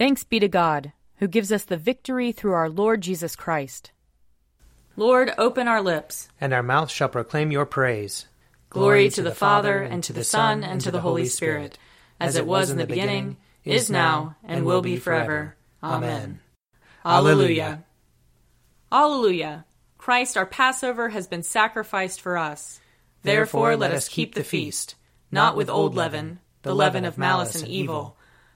Thanks be to God, who gives us the victory through our Lord Jesus Christ. Lord, open our lips, and our mouth shall proclaim your praise. Glory, to the Father, and to the Son, and to the Holy Spirit, as it was in the beginning, is now, and will be forever. Amen. Alleluia. Alleluia. Christ our Passover has been sacrificed for us. Therefore let us keep the feast, not with old leaven, the leaven of malice and evil,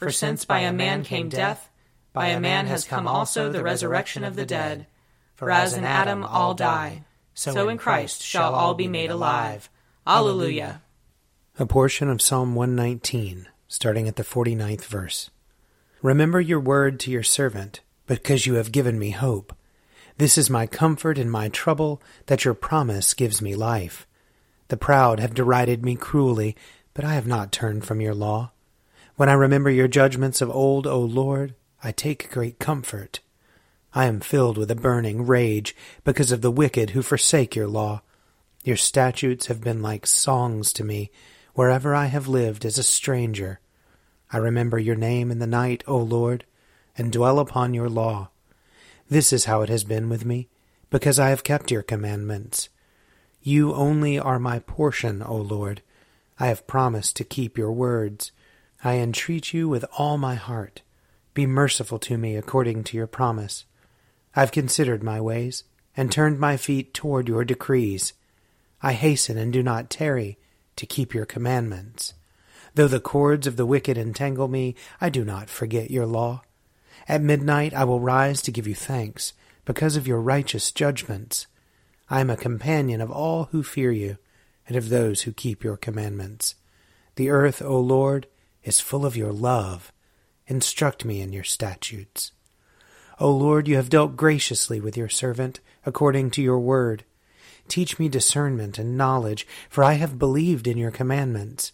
For since by a man came death, by a man has come also the resurrection of the dead. For as in Adam all die, so in Christ shall all be made alive. Alleluia. A portion of Psalm 119, starting at the 49th verse. Remember your word to your servant, because you have given me hope. This is my comfort in my trouble, that your promise gives me life. The proud have derided me cruelly, but I have not turned from your law. When I remember your judgments of old, O Lord, I take great comfort. I am filled with a burning rage because of the wicked who forsake your law. Your statutes have been like songs to me wherever I have lived as a stranger. I remember your name in the night, O Lord, and dwell upon your law. This is how it has been with me, because I have kept your commandments. You only are my portion, O Lord. I have promised to keep your words. I entreat you with all my heart. Be merciful to me according to your promise. I've considered my ways, and turned my feet toward your decrees. I hasten and do not tarry to keep your commandments. Though the cords of the wicked entangle me, I do not forget your law. At midnight I will rise to give you thanks, because of your righteous judgments. I am a companion of all who fear you, and of those who keep your commandments. The earth, O Lord, is full of your love. Instruct me in your statutes. O Lord, you have dealt graciously with your servant, according to your word. Teach me discernment and knowledge, for I have believed in your commandments.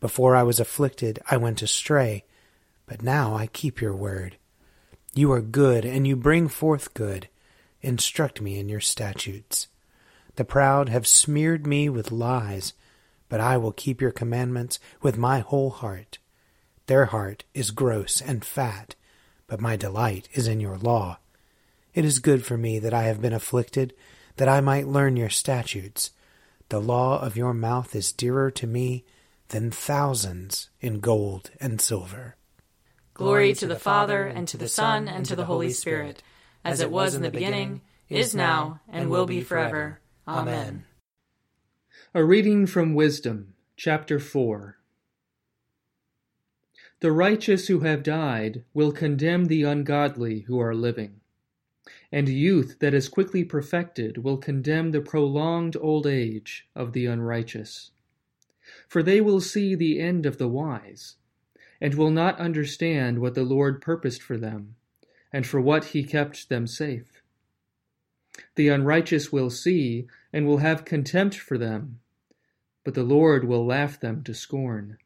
Before I was afflicted, I went astray, but now I keep your word. You are good, and you bring forth good. Instruct me in your statutes. The proud have smeared me with lies but I will keep your commandments with my whole heart. Their heart is gross and fat, but my delight is in your law. It is good for me that I have been afflicted, that I might learn your statutes. The law of your mouth is dearer to me than thousands in gold and silver. Glory to the Father, and to the Son, and to the Holy Spirit, as it was in the beginning, is now, and will be forever. Amen. A reading from Wisdom, chapter 4. The righteous who have died will condemn the ungodly who are living, and youth that is quickly perfected will condemn the prolonged old age of the unrighteous. For they will see the end of the wise, and will not understand what the Lord purposed for them, and for what he kept them safe. The unrighteous will see, and will have contempt for them but the Lord will laugh them to scorn.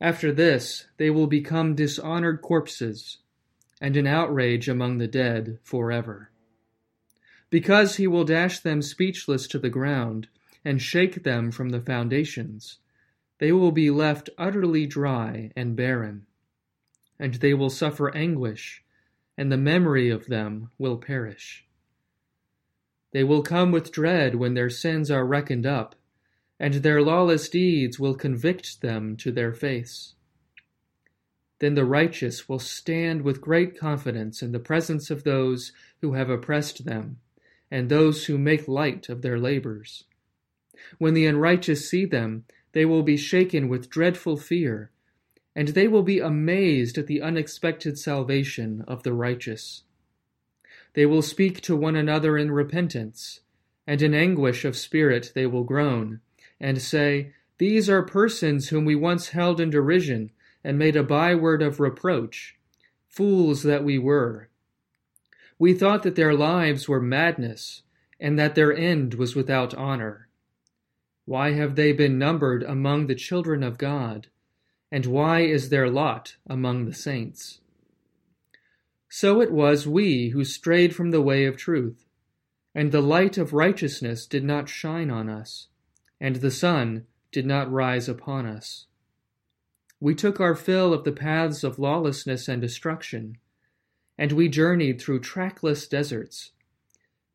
After this, they will become dishonored corpses, and an outrage among the dead forever. Because he will dash them speechless to the ground, and shake them from the foundations, they will be left utterly dry and barren, and they will suffer anguish, and the memory of them will perish. They will come with dread when their sins are reckoned up and their lawless deeds will convict them to their face. Then the righteous will stand with great confidence in the presence of those who have oppressed them, and those who make light of their labors. When the unrighteous see them, they will be shaken with dreadful fear, and they will be amazed at the unexpected salvation of the righteous. They will speak to one another in repentance, and in anguish of spirit they will groan and say, These are persons whom we once held in derision and made a byword of reproach. Fools that we were! We thought that their lives were madness, and that their end was without honor. Why have they been numbered among the children of God? And why is their lot among the saints? So it was we who strayed from the way of truth, and the light of righteousness did not shine on us, and the sun did not rise upon us. We took our fill of the paths of lawlessness and destruction, and we journeyed through trackless deserts.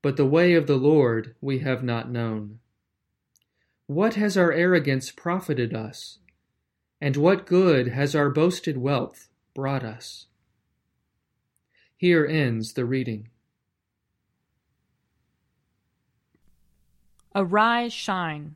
But the way of the Lord we have not known. What has our arrogance profited us? And what good has our boasted wealth brought us? Here ends the reading. Arise, shine,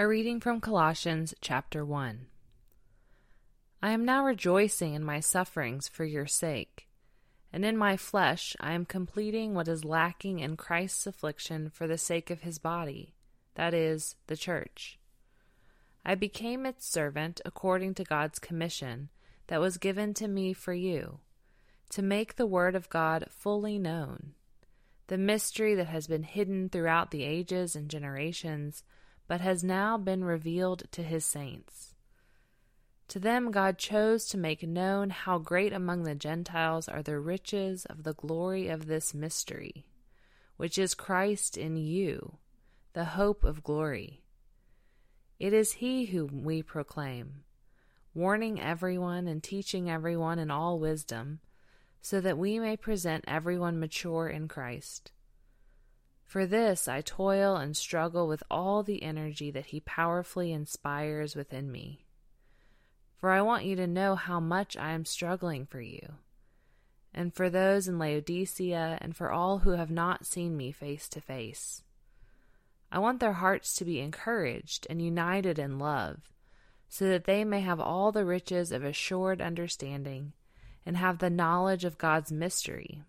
A reading from Colossians chapter 1. I am now rejoicing in my sufferings for your sake and in my flesh I am completing what is lacking in Christ's affliction for the sake of his body, that is, the church. I became its servant according to God's commission that was given to me for you, to make the word of God fully known, the mystery that has been hidden throughout the ages and generations, but has now been revealed to his saints. To them God chose to make known how great among the Gentiles are the riches of the glory of this mystery, which is Christ in you, the hope of glory. It is He whom we proclaim, warning everyone and teaching everyone in all wisdom, so that we may present everyone mature in Christ. For this I toil and struggle with all the energy that He powerfully inspires within me. For I want you to know how much I am struggling for you, and for those in Laodicea, and for all who have not seen me face to face. I want their hearts to be encouraged and united in love, so that they may have all the riches of assured understanding and have the knowledge of God's mystery,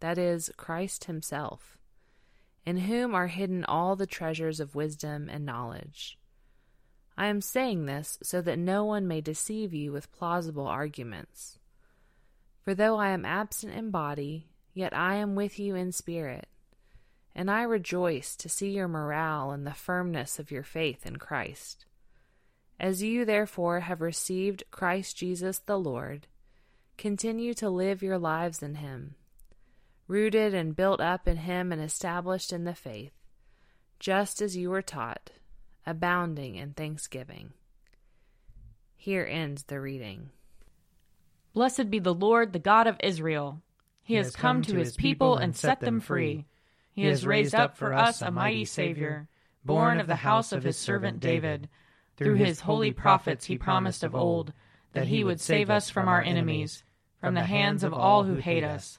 that is, Christ Himself, in whom are hidden all the treasures of wisdom and knowledge. I am saying this so that no one may deceive you with plausible arguments. For though I am absent in body, yet I am with you in spirit, and I rejoice to see your morale and the firmness of your faith in Christ. As you therefore have received Christ Jesus the Lord, continue to live your lives in him, rooted and built up in him and established in the faith, just as you were taught abounding in thanksgiving. Here ends the reading. Blessed be the Lord, the God of Israel. He, he has come, come to his people and set them free. He has raised up for us a mighty Savior, born of the house of his servant David. Through his holy prophets he promised of old that he would save us from our enemies, from the hands of all who hate us.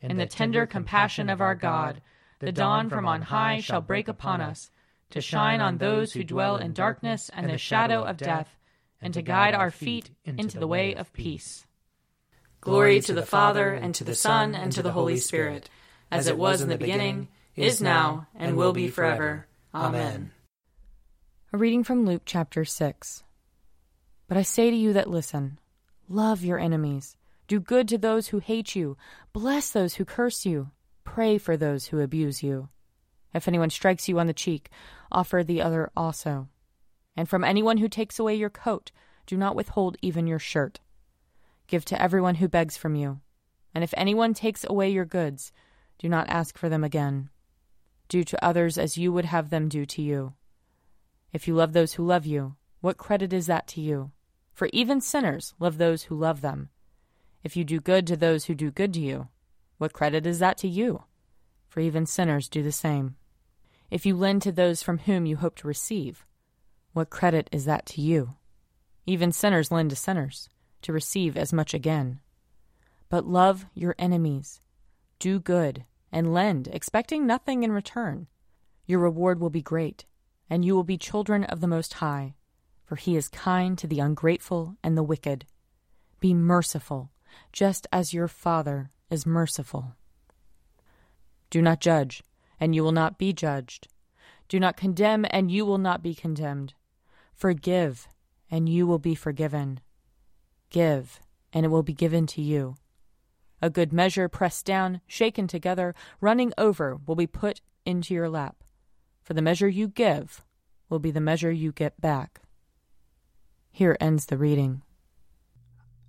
In the tender compassion of our God, the dawn from on high shall break upon us to shine on those who dwell in darkness and the shadow of death, and to guide our feet into the way of peace. Glory to the Father, and to the Son, and to the Holy Spirit, as it was in the beginning, is now, and will be forever. Amen. A reading from Luke chapter 6. But I say to you that listen love your enemies, do good to those who hate you, bless those who curse you, pray for those who abuse you. If anyone strikes you on the cheek, offer the other also. And from anyone who takes away your coat, do not withhold even your shirt. Give to everyone who begs from you. And if anyone takes away your goods, do not ask for them again. Do to others as you would have them do to you. If you love those who love you, what credit is that to you? For even sinners love those who love them. If you do good to those who do good to you, what credit is that to you? For even sinners do the same. If you lend to those from whom you hope to receive, what credit is that to you? Even sinners lend to sinners to receive as much again. But love your enemies, do good, and lend, expecting nothing in return. Your reward will be great, and you will be children of the Most High, for He is kind to the ungrateful and the wicked. Be merciful, just as your Father is merciful. Do not judge, and you will not be judged. Do not condemn, and you will not be condemned. Forgive, and you will be forgiven. Give, and it will be given to you. A good measure pressed down, shaken together, running over will be put into your lap. For the measure you give will be the measure you get back. Here ends the reading.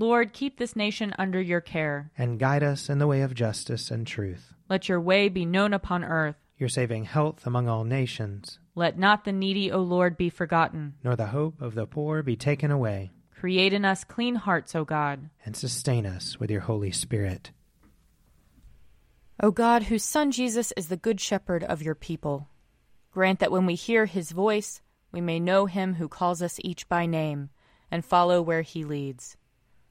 Lord, keep this nation under your care. And guide us in the way of justice and truth. Let your way be known upon earth. Your saving health among all nations. Let not the needy, O Lord, be forgotten. Nor the hope of the poor be taken away. Create in us clean hearts, O God. And sustain us with your Holy Spirit. O God, whose Son Jesus is the Good Shepherd of your people, grant that when we hear his voice, we may know him who calls us each by name, and follow where he leads,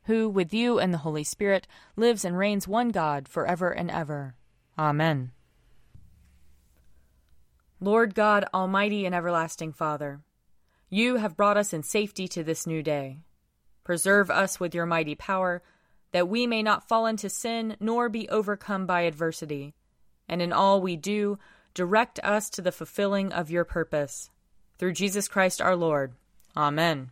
who, with you and the Holy Spirit, lives and reigns one God for ever and ever. Amen. Lord God, Almighty and everlasting Father, you have brought us in safety to this new day. Preserve us with your mighty power that we may not fall into sin nor be overcome by adversity. And in all we do, direct us to the fulfilling of your purpose. Through Jesus Christ our Lord. Amen.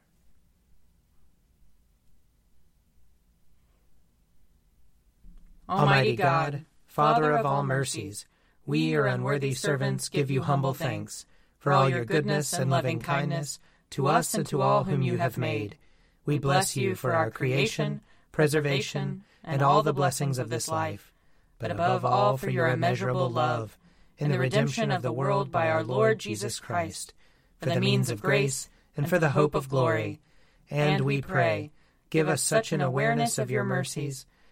Almighty God, Father of all mercies, we, your unworthy servants, give you humble thanks for all your goodness and loving kindness to us and to all whom you have made. We bless you for our creation preservation, and all the blessings of this life, but above all for your immeasurable love, in the redemption of the world by our Lord Jesus Christ, for the means of grace and for the hope of glory. And we pray, give us such an awareness of your mercies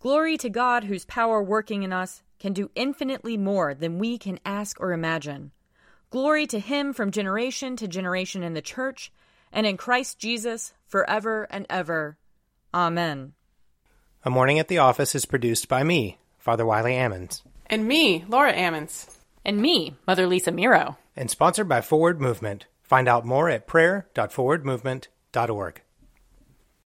Glory to God, whose power working in us can do infinitely more than we can ask or imagine. Glory to Him from generation to generation in the church and in Christ Jesus forever and ever. Amen. A Morning at the Office is produced by me, Father Wiley Ammons, And me, Laura Ammons. And me, Mother Lisa Meirow. and sponsored by Forward Movement. Find out more at prayer.forwardmovement.org.